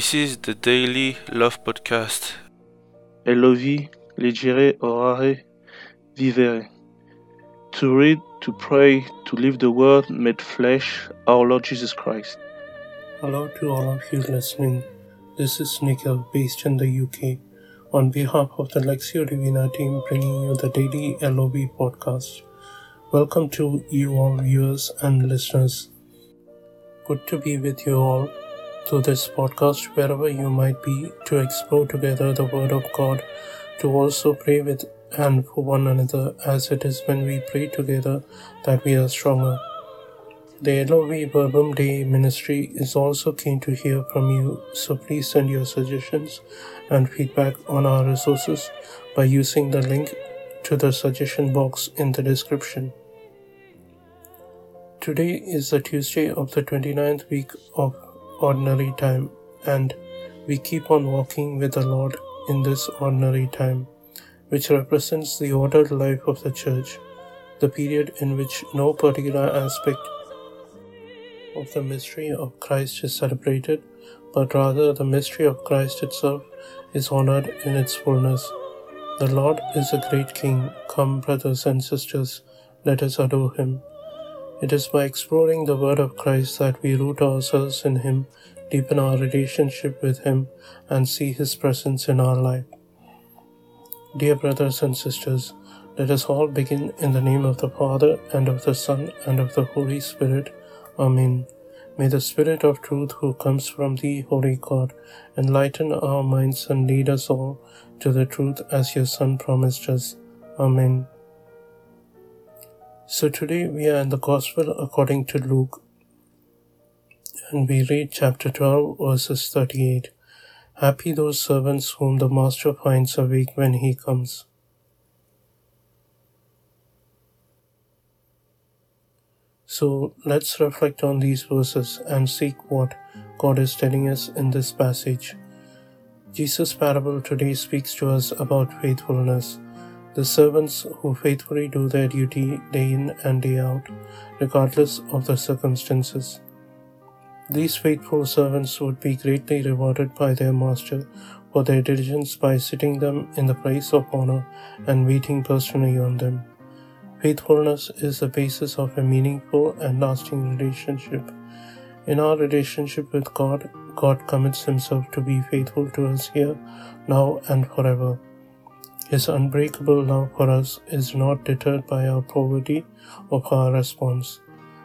This is the Daily Love Podcast. E lovi, legere, orare, vivere. To read, to pray, to live the Word made flesh, our Lord Jesus Christ. Hello to all of you listening. This is Nikhil, based in the UK, on behalf of the Lectio Divina team, bringing you the daily LOV podcast. Welcome to you all viewers and listeners. Good to be with you all through this podcast, wherever you might be, to explore together the Word of God, to also pray with and for one another, as it is when we pray together that we are stronger. The LOV Verbum Dei ministry is also keen to hear from you, so please send your suggestions and feedback on our resources by using the link to the suggestion box in the description. Today is the Tuesday of the 29th week of ordinary time, and we keep on walking with the Lord in this ordinary time, which represents the ordered life of the Church, the period in which no particular aspect of the mystery of Christ is celebrated, but rather the mystery of Christ itself is honored in its fullness. The Lord is a great King. Come, brothers and sisters, let us adore him. It is by exploring the Word of Christ that we root ourselves in Him, deepen our relationship with Him, and see His presence in our life. Dear brothers and sisters, let us all begin in the name of the Father, and of the Son, and of the Holy Spirit. Amen. May the Spirit of truth who comes from thee, Holy God, enlighten our minds and lead us all to the truth as your Son promised us. Amen. So today we are in the Gospel according to Luke, and we read chapter 12, verses 38. Happy those servants whom the master finds awake when he comes. So let's reflect on these verses and seek what God is telling us in this passage. Jesus' parable today speaks to us about faithfulness the servants who faithfully do their duty day in and day out, regardless of the circumstances. These faithful servants would be greatly rewarded by their master for their diligence by sitting them in the place of honor and waiting personally on them. Faithfulness is the basis of a meaningful and lasting relationship. In our relationship with God, God commits Himself to be faithful to us here, now, and forever. His unbreakable love for us is not deterred by our poverty or our response.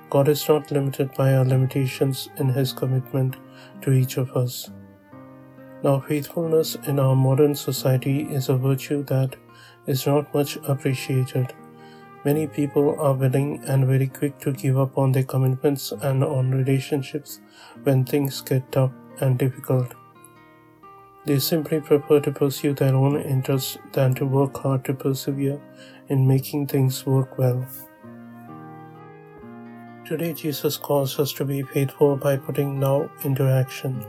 God is not limited by our limitations in His commitment to each of us. Now, faithfulness in our modern society is a virtue that is not much appreciated. Many people are willing and very quick to give up on their commitments and on relationships when things get tough and difficult. They simply prefer to pursue their own interests than to work hard to persevere in making things work well. Today, Jesus calls us to be faithful by putting love into action.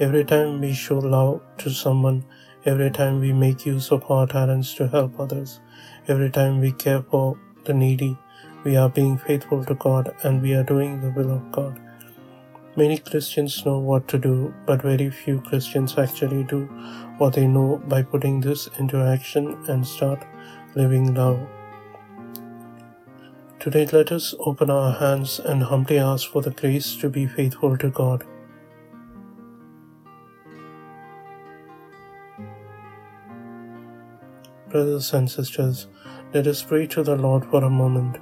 Every time we show love to someone, every time we make use of our talents to help others, every time we care for the needy, we are being faithful to God and we are doing the will of God. Many Christians know what to do, but very few Christians actually do what they know by putting this into action and start living love. Today, let us open our hands and humbly ask for the grace to be faithful to God. Brothers and sisters, let us pray to the Lord for a moment.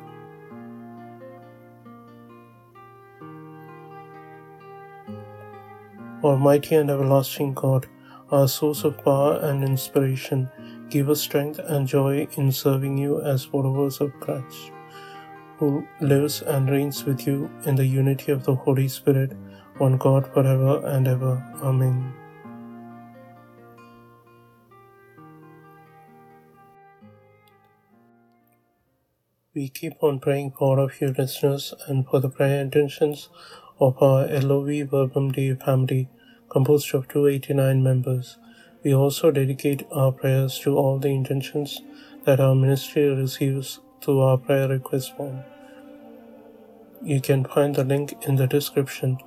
Almighty and everlasting God, our source of power and inspiration, give us strength and joy in serving you as followers of Christ, who lives and reigns with you in the unity of the Holy Spirit, one God forever and ever. Amen. We keep on praying for all of you listeners and for the prayer intentions of our LOV Verbum Dei family, composed of 289 members. We also dedicate our prayers to all the intentions that our ministry receives through our prayer request form. You can find the link in the description.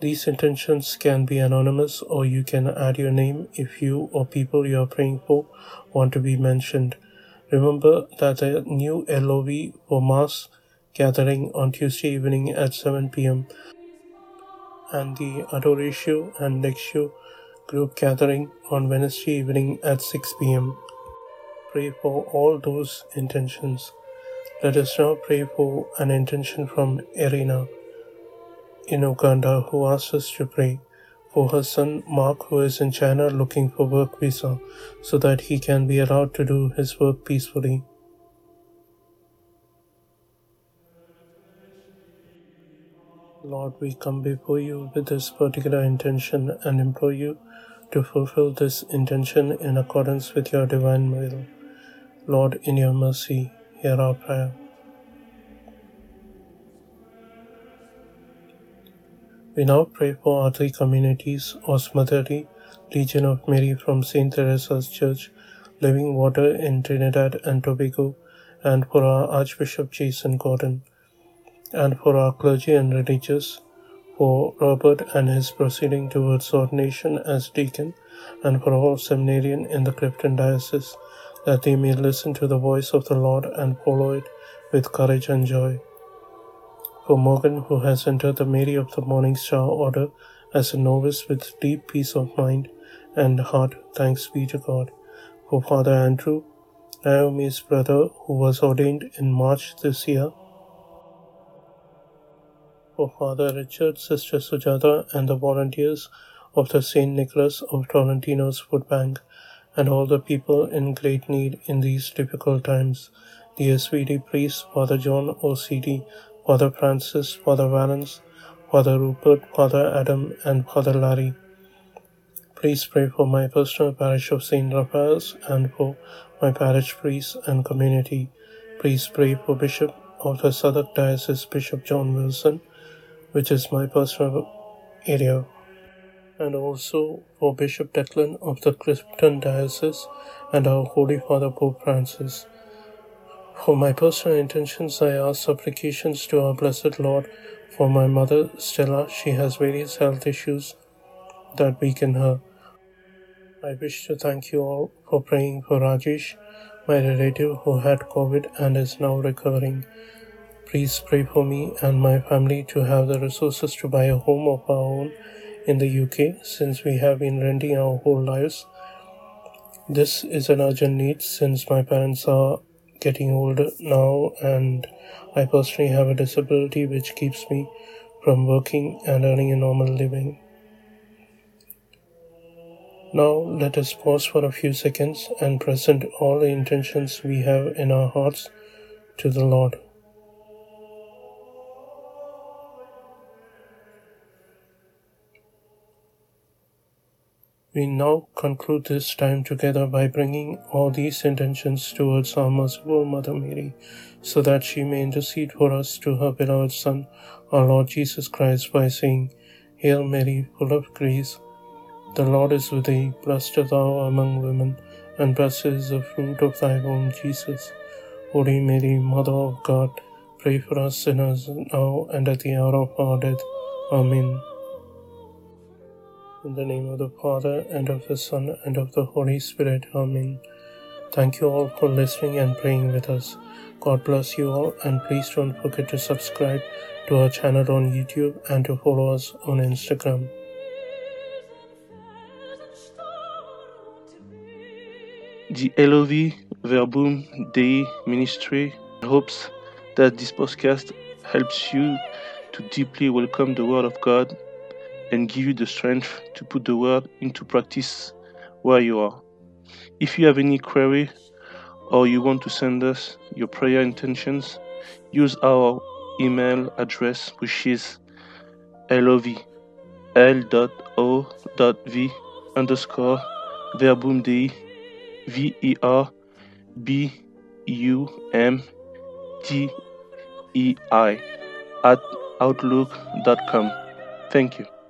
These intentions can be anonymous or you can add your name if you or people you are praying for want to be mentioned. Remember that the new LOV for Mass gathering on Tuesday evening at 7 pm and the Adoratio and Lectio group gathering on Wednesday evening at 6 pm. Pray for all those intentions. Let us now pray for an intention from Irina in Uganda who asked us to pray for her son Mark, who is in China looking for work visa so that he can be allowed to do his work peacefully. Lord, we come before you with this particular intention and implore you to fulfill this intention in accordance with your divine will. Lord, in your mercy, hear our prayer. We now pray for our three communities Osmatari, Legion of Mary from St. Teresa's Church, Living Water in Trinidad and Tobago, and for our Archbishop Jason Gordon, and for our clergy and religious, for Robert and his proceeding towards ordination as deacon, and for all seminarian in the Clifton Diocese, that they may listen to the voice of the Lord and follow it with courage and joy for Morgan, who has entered the Mary of the Morning Star Order as a novice with deep peace of mind and heart, thanks be to God. For Father Andrew, Naomi's brother, who was ordained in March this year. For Father Richard, Sister Sujata, and the volunteers of the St. Nicholas of Tolentino's Food Bank, and all the people in great need in these difficult times. The SVD priest, Father John OCD, Father Francis, Father Valence, Father Rupert, Father Adam, and Father Larry. Please pray for my personal parish of St. Raphael's and for my parish priests and community. Please pray for Bishop of the Southwark Diocese, Bishop John Wilson, which is my personal area, and also for Bishop Declan of the Clifton Diocese and our Holy Father Pope Francis. For my personal intentions, I ask supplications to our Blessed Lord. For my mother, Stella, she has various health issues that weaken her. I wish to thank you all for praying for Rajesh, my relative who had COVID and is now recovering. Please pray for me and my family to have the resources to buy a home of our own in the UK since we have been renting our whole lives. This is an urgent need since my parents are getting older now and I personally have a disability which keeps me from working and earning a normal living. Now let us pause for a few seconds and present all the intentions we have in our hearts to the Lord. We now conclude this time together by bringing all these intentions towards our merciful Mother Mary, so that she may intercede for us to her beloved Son, our Lord Jesus Christ, by saying, Hail Mary, full of grace, the Lord is with thee, blessed art thou among women, and blessed is the fruit of thy womb, Jesus. Holy Mary, Mother of God, pray for us sinners now and at the hour of our death. Amen. In the name of the Father, and of the Son, and of the Holy Spirit. Amen. Thank you all for listening and praying with us. God bless you all, and please don't forget to subscribe to our channel on YouTube and to follow us on Instagram. The LOV Verbum Dei Ministry hopes that this podcast helps you to deeply welcome the Word of God and give you the strength to put the word into practice where you are. If you have any query or you want to send us your prayer intentions, use our email address which is lov l.o.v underscore verbum dei v e r b u m d e i at outlook.com. Thank you.